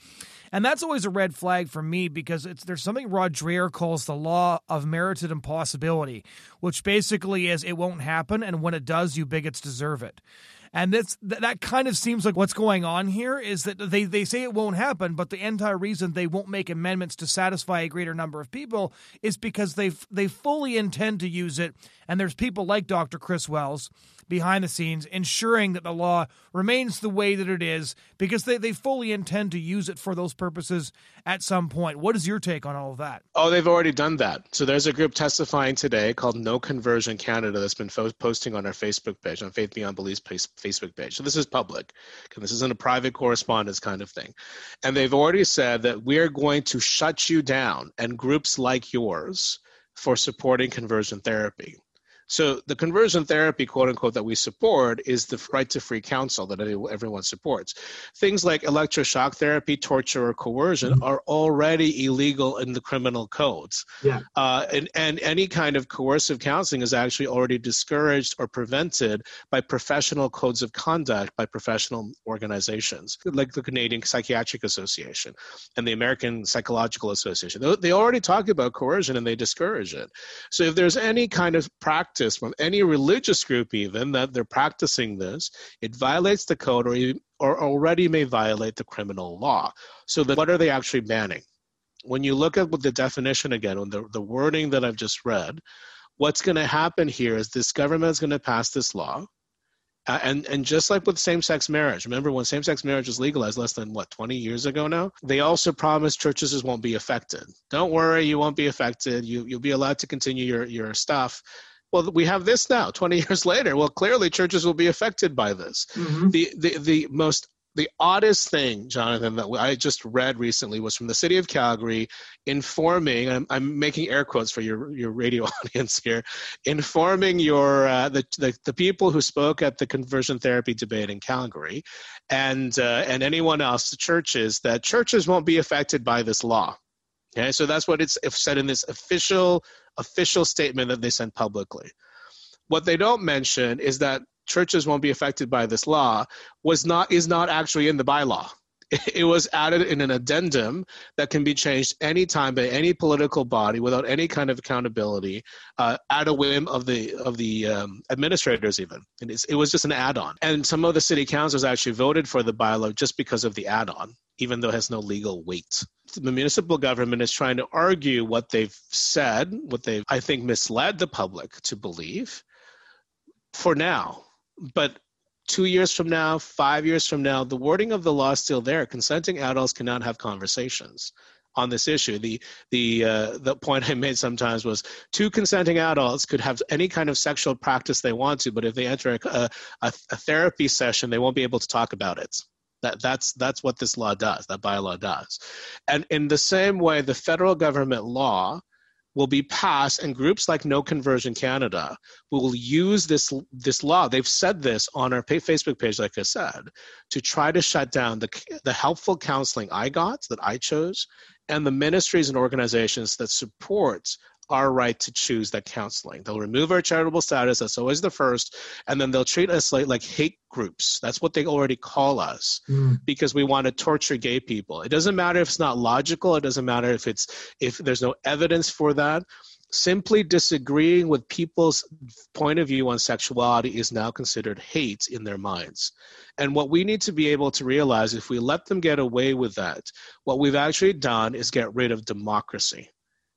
And that's always a red flag for me because there's something Rod Dreher calls the law of merited impossibility which basically is it won't happen, and when it does, you bigots deserve it. And that's that kind of seems like what's going on here is that they, they say it won't happen, but the entire reason they won't make amendments to satisfy a greater number of people is because they they fully intend to use it. And there's people like Dr. Chris Wells behind the scenes, ensuring that the law remains the way that it is because they, they fully intend to use it for those purposes at some point. What is your take on all of that? Oh, they've already done that. So there's a group testifying today called No Conversion Canada that's been fo- posting on our Facebook page, on Faith Beyond Beliefs Facebook page. So this is public. and This isn't a private correspondence kind of thing. And they've already said that we're going to shut you down and groups like yours for supporting conversion therapy. So the conversion therapy, quote unquote, that we support is the right to free counsel that everyone supports. Things like electroshock therapy, torture, or coercion mm-hmm. are already illegal in the criminal codes. Yeah. Uh, and, and any kind of coercive counseling is actually already discouraged or prevented by professional codes of conduct by professional organizations like the Canadian Psychiatric Association and the American Psychological Association. They already talk about coercion and they discourage it. So if there's any kind of practice practice from any religious group, even that they're practicing this, it violates the code or, or already may violate the criminal law. So, what are they actually banning? When you look at the definition again, when the, the wording that I've just read, what's going to happen here is this government is going to pass this law uh, and and just like with same-sex marriage, remember when same-sex marriage was legalized less than what 20 years ago now? They also promised churches won't be affected. Don't worry, you won't be affected. You you'll be allowed to continue your your stuff well we have this now 20 years later. Well clearly churches will be affected by this. Mm-hmm. the, the the most the oddest thing jonathan that i just read recently was from the city of calgary informing i'm, I'm making air quotes for your your radio audience here informing your uh, the, the, the people who spoke at the conversion therapy debate in calgary and uh, and anyone else the churches that churches won't be affected by this law okay so that's what it's said in this official official statement that they sent publicly. What they don't mention is that churches won't be affected by this law was not is not actually in the bylaw. it was added in an addendum that can be changed anytime by any political body without any kind of accountability uh, at a whim of the of the um, administrators even and it was just an add-on and some of the city councils actually voted for the bylaw just because of the add-on even though it has no legal weight the municipal government is trying to argue what they've said what they've i think misled the public to believe for now but two years from now, five years from now, the wording of the law is still there. Consenting adults cannot have conversations on this issue. The the uh, the point I made sometimes was two consenting adults could have any kind of sexual practice they want to, but if they enter a, a, a therapy session, they won't be able to talk about it. That that's that's what this law does. That bylaw does, and in the same way, the federal government law will be passed and groups like no conversion canada will use this this law they've said this on our facebook page like i said to try to shut down the the helpful counseling i got that i chose and the ministries and organizations that support our right to choose that counseling. They'll remove our charitable status. That's always the first. And then they'll treat us like, like hate groups. That's what they already call us mm. because we want to torture gay people. It doesn't matter if it's not logical. It doesn't matter if it's, if there's no evidence for that. Simply disagreeing with people's point of view on sexuality is now considered hate in their minds. And what we need to be able to realize if we let them get away with that, what we've actually done is get rid of democracy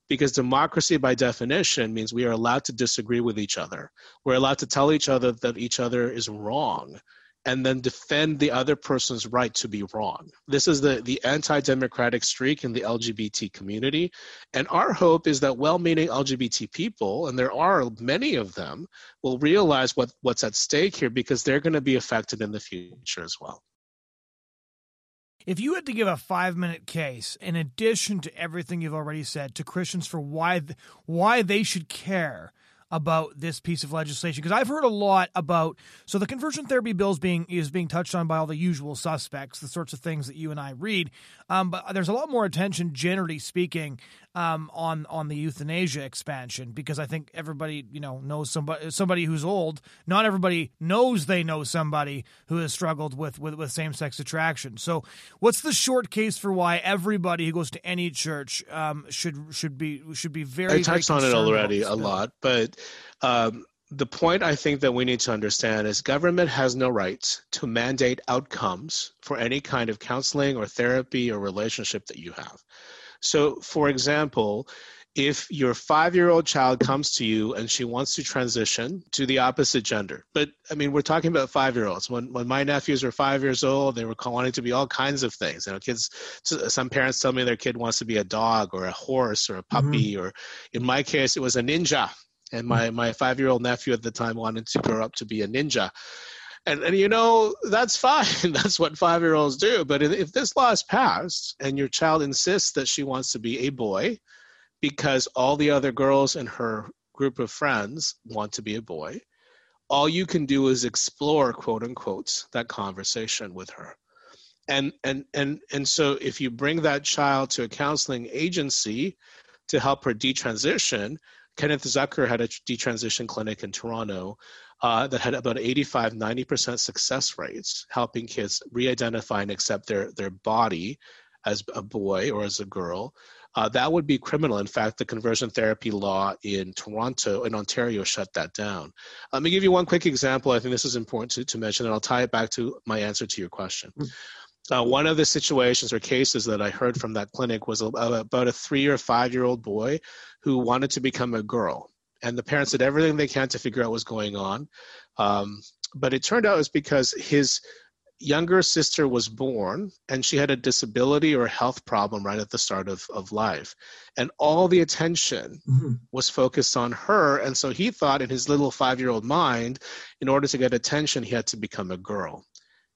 because democracy by definition means we are allowed to disagree with each other. We're allowed to tell each other that each other is wrong and then defend the other person's right to be wrong. This is the the anti-democratic streak in the lgbt community. And our hope is that well-meaning lgbt people and there are many of them will realize what what's at stake here because they're going to be affected in the future as well if you had to give a five minute case, in addition to everything you've already said, to Christians for why why they should care about this piece of legislation because I've heard a lot about so the conversion therapy bills being is being touched on by all the usual suspects, the sorts of things that you and I read. Um, but there's a lot more attention, generally speaking, um, on on the euthanasia expansion because I think everybody you know knows somebody somebody who's old. Not everybody knows they know somebody who has struggled with with, with same sex attraction. So, what's the short case for why everybody who goes to any church um, should should be should be very? I touched very on it already a lot, but. Um, the point I think that we need to understand is government has no right to mandate outcomes for any kind of counseling or therapy or relationship that you have. So, for example, if your five year old child comes to you and she wants to transition to the opposite gender, but I mean, we're talking about five year olds. When, when my nephews were five years old, they were wanting to be all kinds of things. You know, kids, some parents tell me their kid wants to be a dog or a horse or a puppy, mm-hmm. or in my case, it was a ninja. And my, my five year old nephew at the time wanted to grow up to be a ninja. And and you know that's fine. That's what five year olds do. But if this law is passed and your child insists that she wants to be a boy because all the other girls in her group of friends want to be a boy all you can do is explore quote unquote that conversation with her. And and and and so if you bring that child to a counseling agency to help her detransition kenneth zucker had a detransition clinic in toronto uh, that had about 85, 90% success rates, helping kids re-identify and accept their, their body as a boy or as a girl. Uh, that would be criminal. In fact, the conversion therapy law in Toronto and Ontario shut that down. Let me give you one quick example. I think this is important to, to mention, and I'll tie it back to my answer to your question. Mm. Uh, one of the situations or cases that I heard from that clinic was about a three or five year old boy who wanted to become a girl and the parents did everything they can to figure out what's going on. Um, but it turned out it was because his younger sister was born and she had a disability or health problem right at the start of, of life. And all the attention mm-hmm. was focused on her. And so he thought in his little five year old mind, in order to get attention, he had to become a girl.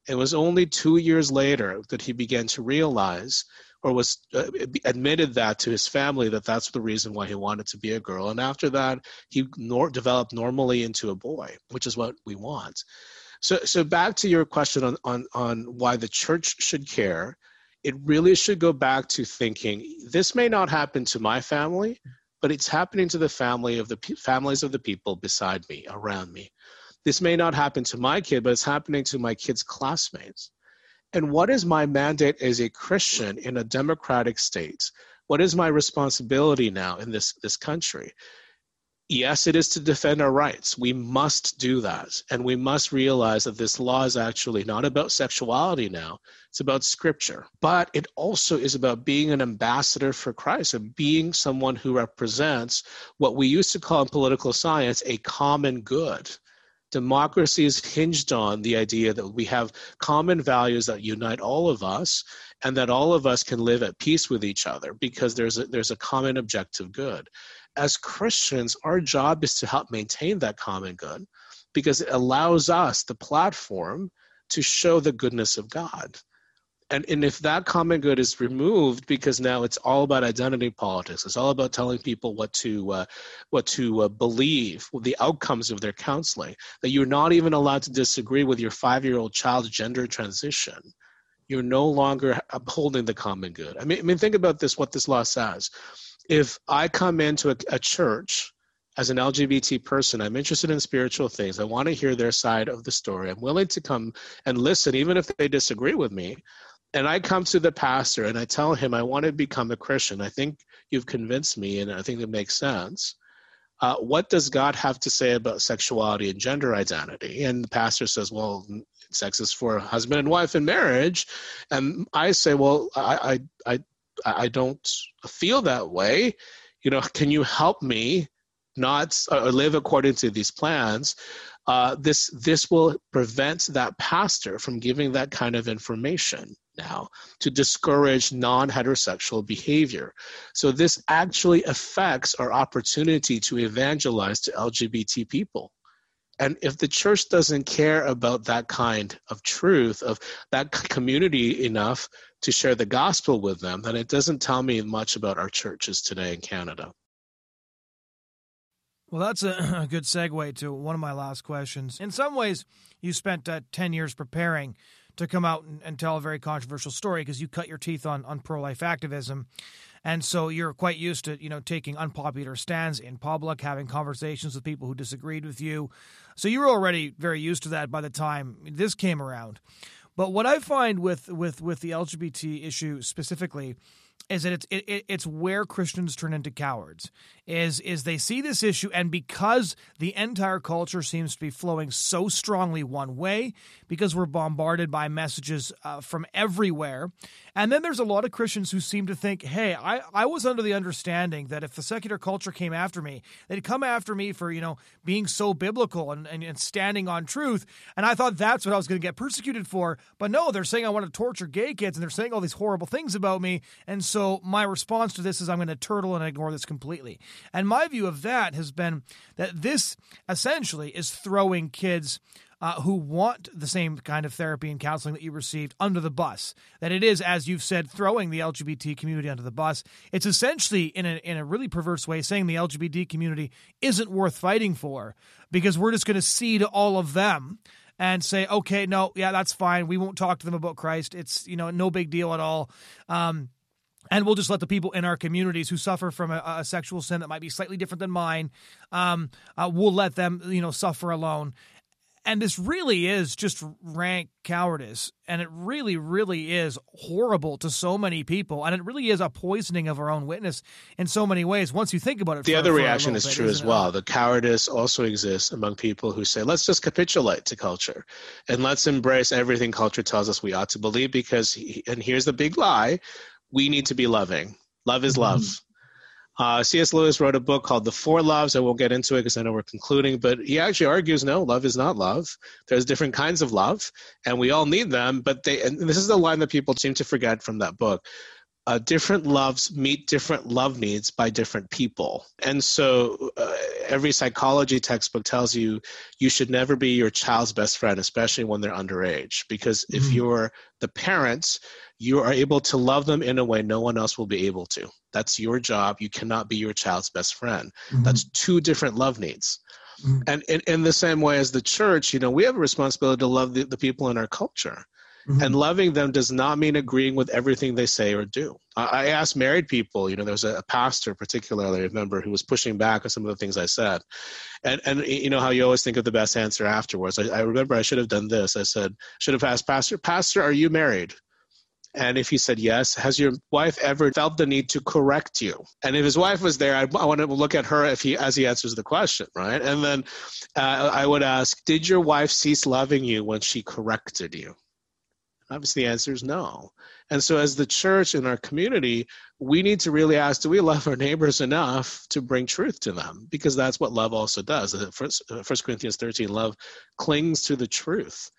It was only two years later that he began to realize or was uh, admitted that to his family that that's the reason why he wanted to be a girl. And after that, he nor- developed normally into a boy, which is what we want. So, so back to your question on, on, on why the church should care, it really should go back to thinking this may not happen to my family, but it's happening to the family of the families of the people beside me, around me. This may not happen to my kid, but it's happening to my kid's classmates. And what is my mandate as a Christian in a democratic state? What is my responsibility now in this, this country? Yes, it is to defend our rights. We must do that. And we must realize that this law is actually not about sexuality now, it's about scripture. But it also is about being an ambassador for Christ and being someone who represents what we used to call in political science a common good. Democracy is hinged on the idea that we have common values that unite all of us and that all of us can live at peace with each other because there's a, there's a common objective good as Christians, our job is to help maintain that common good because it allows us the platform to show the goodness of God. And, and if that common good is removed because now it's all about identity politics, it's all about telling people what to uh, what to uh, believe, the outcomes of their counseling, that you're not even allowed to disagree with your five year old child's gender transition. You're no longer upholding the common good. I mean, I mean, think about this: what this law says if I come into a, a church as an LGBT person, I'm interested in spiritual things. I want to hear their side of the story. I'm willing to come and listen, even if they disagree with me. And I come to the pastor and I tell him, I want to become a Christian. I think you've convinced me, and I think it makes sense. Uh, what does God have to say about sexuality and gender identity? And the pastor says, Well, sex is for husband and wife in marriage. And I say, Well, I, I, I I don't feel that way. You know, can you help me not uh, live according to these plans? Uh, this this will prevent that pastor from giving that kind of information now to discourage non-heterosexual behavior. So this actually affects our opportunity to evangelize to LGBT people. And if the church doesn't care about that kind of truth, of that community enough to share the gospel with them, then it doesn't tell me much about our churches today in Canada. Well, that's a, a good segue to one of my last questions. In some ways, you spent uh, 10 years preparing to come out and, and tell a very controversial story because you cut your teeth on, on pro life activism. And so you're quite used to, you know, taking unpopular stands in public, having conversations with people who disagreed with you. So you were already very used to that by the time this came around. But what I find with with with the LGBT issue specifically is that it's it, it's where Christians turn into cowards. Is is they see this issue and because the entire culture seems to be flowing so strongly one way because we're bombarded by messages uh, from everywhere. And then there's a lot of Christians who seem to think, "Hey, I I was under the understanding that if the secular culture came after me, they'd come after me for, you know, being so biblical and and, and standing on truth, and I thought that's what I was going to get persecuted for. But no, they're saying I want to torture gay kids and they're saying all these horrible things about me. And so so my response to this is I'm going to turtle and ignore this completely. And my view of that has been that this essentially is throwing kids uh, who want the same kind of therapy and counseling that you received under the bus. That it is, as you've said, throwing the LGBT community under the bus. It's essentially, in a, in a really perverse way, saying the LGBT community isn't worth fighting for because we're just going to cede all of them and say, okay, no, yeah, that's fine. We won't talk to them about Christ. It's, you know, no big deal at all. Um, and we'll just let the people in our communities who suffer from a, a sexual sin that might be slightly different than mine, um, uh, we'll let them, you know, suffer alone. And this really is just rank cowardice. And it really, really is horrible to so many people. And it really is a poisoning of our own witness in so many ways. Once you think about it, the for, other for reaction is bit, true as well. It? The cowardice also exists among people who say, let's just capitulate to culture and let's embrace everything culture tells us we ought to believe because, and here's the big lie we need to be loving. Love is love. Mm-hmm. Uh, C.S. Lewis wrote a book called The Four Loves. I won't get into it because I know we're concluding, but he actually argues no, love is not love. There's different kinds of love, and we all need them. But they, and this is the line that people seem to forget from that book. Uh, different loves meet different love needs by different people. And so uh, every psychology textbook tells you you should never be your child's best friend, especially when they're underage, because mm-hmm. if you're the parents, you are able to love them in a way no one else will be able to. That's your job. You cannot be your child's best friend. Mm-hmm. That's two different love needs. Mm-hmm. And in, in the same way as the church, you know, we have a responsibility to love the, the people in our culture. Mm-hmm. And loving them does not mean agreeing with everything they say or do. I, I asked married people, you know, there was a, a, pastor particularly, I remember, who was pushing back on some of the things I said. And, and you know how you always think of the best answer afterwards. I, I remember I should have done this. I said, should have asked Pastor, Pastor, are you married? And if he said yes, has your wife ever felt the need to correct you? And if his wife was there, I, I want to look at her if he as he answers the question, right? And then uh, I would ask, did your wife cease loving you when she corrected you? Obviously, the answer is no. And so, as the church and our community, we need to really ask do we love our neighbors enough to bring truth to them? Because that's what love also does. First, First Corinthians 13, love clings to the truth.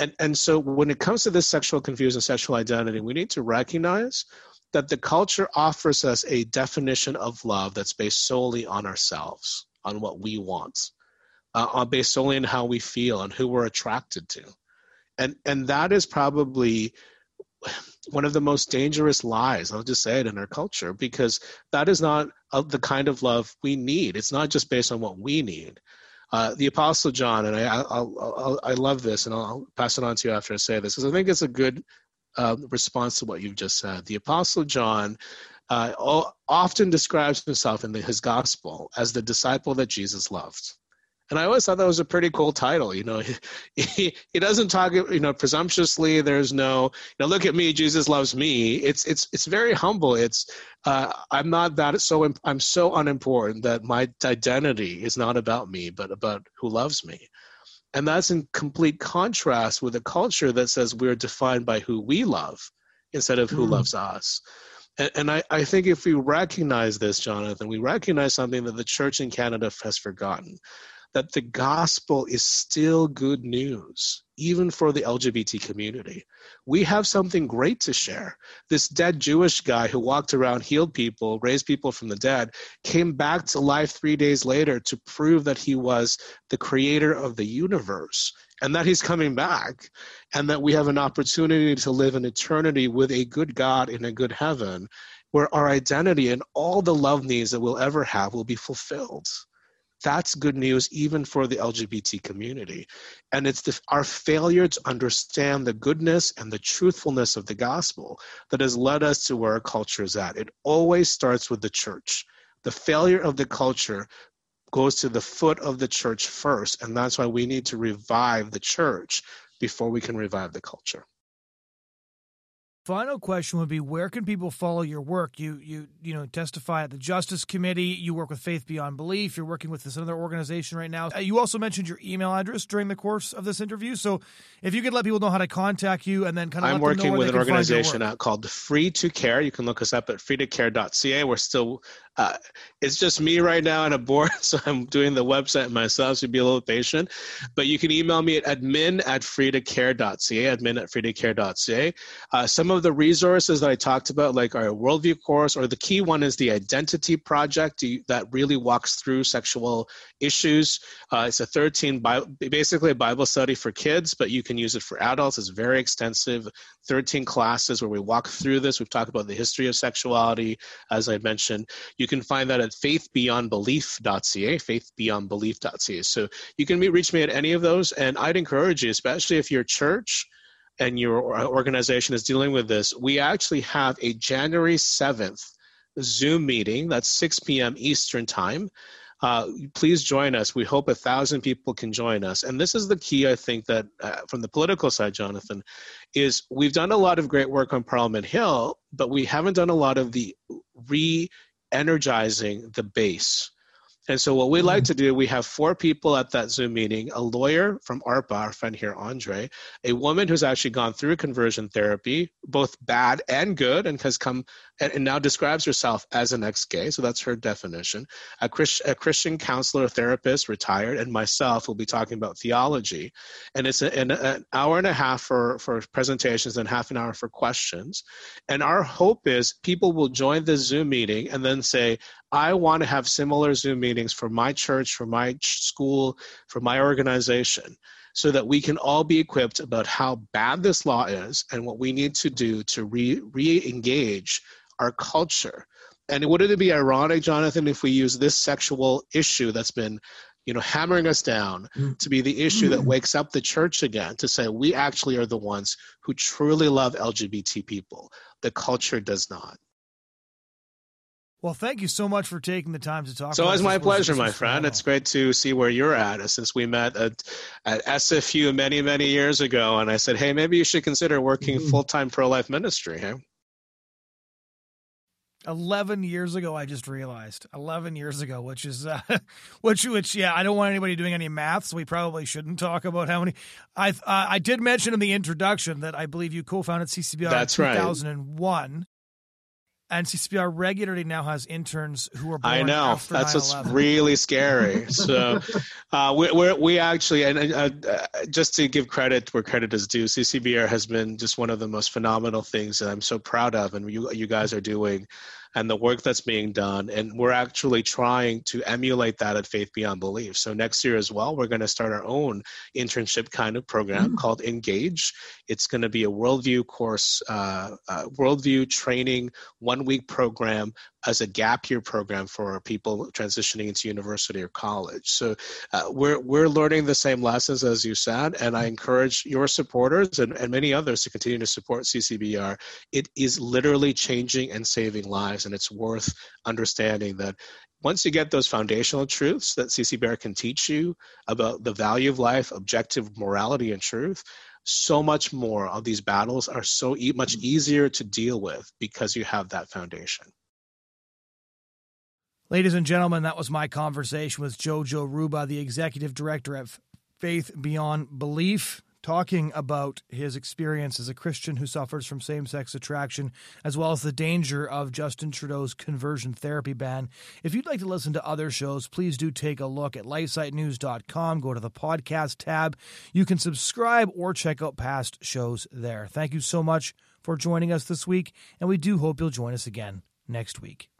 And, and so, when it comes to this sexual confusion, sexual identity, we need to recognize that the culture offers us a definition of love that's based solely on ourselves, on what we want, uh, based solely on how we feel and who we're attracted to and and that is probably one of the most dangerous lies i'll just say it in our culture because that is not the kind of love we need. It's not just based on what we need. Uh, the apostle john and I, I'll, I'll, i love this and I'll pass it on to you after i say this because i think it's a good uh, response to what you've just said. The apostle john uh, often describes himself in the, his gospel as the disciple that jesus loved and I always thought that was a pretty cool title. You know, he, he, he doesn't talk, you know, presumptuously. There's no, you know, look at me, Jesus loves me. It's it's it's very humble. It's uh, I'm not that so I'm so unimportant that my identity is not about me, but about who loves me. And that's in complete contrast with a culture that says we're defined by who we love instead of who mm. loves us. And, and I, I think if we recognize this, Jonathan, we recognize something that the church in Canada has forgotten that the gospel is still good news, even for the LGBT community. We have something great to share. This dead Jewish guy who walked around, healed people, raised people from the dead, came back to life three days later to prove that he was the creator of the universe and that he's coming back and that we have an opportunity to live in eternity with a good God in a good heaven where our identity and all the love needs that we'll ever have will be fulfilled that's good news even for the lgbt community. And it's the, our failure to understand the goodness and the truthfulness of the gospel that has led us to where our culture is at. It always starts with the church. The failure of the culture goes to the foot of the church first and that's why we need to revive the church before we can revive the culture Final question would be where can people follow your work? You you you know testify at the Justice Committee. You work with Faith Beyond Belief. You're working with this other organization right now. Uh, you also mentioned your email address during the course of this interview. So if you could let people know how to contact you and then kind of I'm working with an organization called Free to Care. You can look us up at freetocare.ca. We're still uh, it's just me right now on a board, so I'm doing the website myself, so be a little patient. But you can email me at admin at freetocare.ca, admin at freetocare.ca. Uh, some of the resources that I talked about, like our worldview course, or the key one is the Identity Project that really walks through sexual issues. Uh, it's a 13, basically a Bible study for kids, but you can use it for adults. It's very extensive, 13 classes where we walk through this. We've talked about the history of sexuality, as I mentioned. You can find that at faithbeyondbelief.ca, faithbeyondbelief.ca. So you can reach me at any of those, and I'd encourage you, especially if your church and your organization is dealing with this, we actually have a January 7th Zoom meeting. That's 6 p.m. Eastern Time uh, please join us. We hope a thousand people can join us. And this is the key, I think, that uh, from the political side, Jonathan, is we've done a lot of great work on Parliament Hill, but we haven't done a lot of the re energizing the base and so, what we like mm-hmm. to do, we have four people at that Zoom meeting a lawyer from ARPA, our friend here, Andre, a woman who's actually gone through conversion therapy, both bad and good, and has come and, and now describes herself as an ex gay. So, that's her definition. A, Christ, a Christian counselor, therapist, retired, and myself will be talking about theology. And it's an, an hour and a half for, for presentations and half an hour for questions. And our hope is people will join the Zoom meeting and then say, I want to have similar Zoom meetings for my church, for my school, for my organization, so that we can all be equipped about how bad this law is and what we need to do to re engage our culture. And wouldn't it be ironic, Jonathan, if we use this sexual issue that's been you know, hammering us down mm. to be the issue that wakes up the church again to say we actually are the ones who truly love LGBT people. The culture does not. Well, thank you so much for taking the time to talk. So it's my pleasure, my friend. It's great to see where you're at. Since we met at, at SFU many, many years ago, and I said, hey, maybe you should consider working mm-hmm. full time pro life ministry. Huh? 11 years ago i just realized. 11 years ago which is uh, which which yeah i don't want anybody doing any math so we probably shouldn't talk about how many. I uh, i did mention in the introduction that i believe you co-founded ccbr That's in 2001 right. And CCBR regularly now has interns who are born I know that's 9/11. what's really scary. so uh, we we we actually and uh, just to give credit where credit is due, CCBR has been just one of the most phenomenal things that I'm so proud of, and you you guys are doing and the work that's being done. And we're actually trying to emulate that at Faith Beyond Belief. So next year as well, we're going to start our own internship kind of program mm-hmm. called Engage. It's going to be a worldview course, uh, uh, worldview training, one week program as a gap year program for people transitioning into university or college. So uh, we're we're learning the same lessons as you said, and I encourage your supporters and, and many others to continue to support CCBR. It is literally changing and saving lives, and it's worth understanding that once you get those foundational truths that CCBR can teach you about the value of life, objective morality, and truth, so much more of these battles are so e- much mm-hmm. easier to deal with because you have that foundation. Ladies and gentlemen, that was my conversation with Jojo Ruba, the executive director at Faith Beyond Belief, talking about his experience as a Christian who suffers from same sex attraction, as well as the danger of Justin Trudeau's conversion therapy ban. If you'd like to listen to other shows, please do take a look at lifesitenews.com. Go to the podcast tab. You can subscribe or check out past shows there. Thank you so much for joining us this week, and we do hope you'll join us again next week.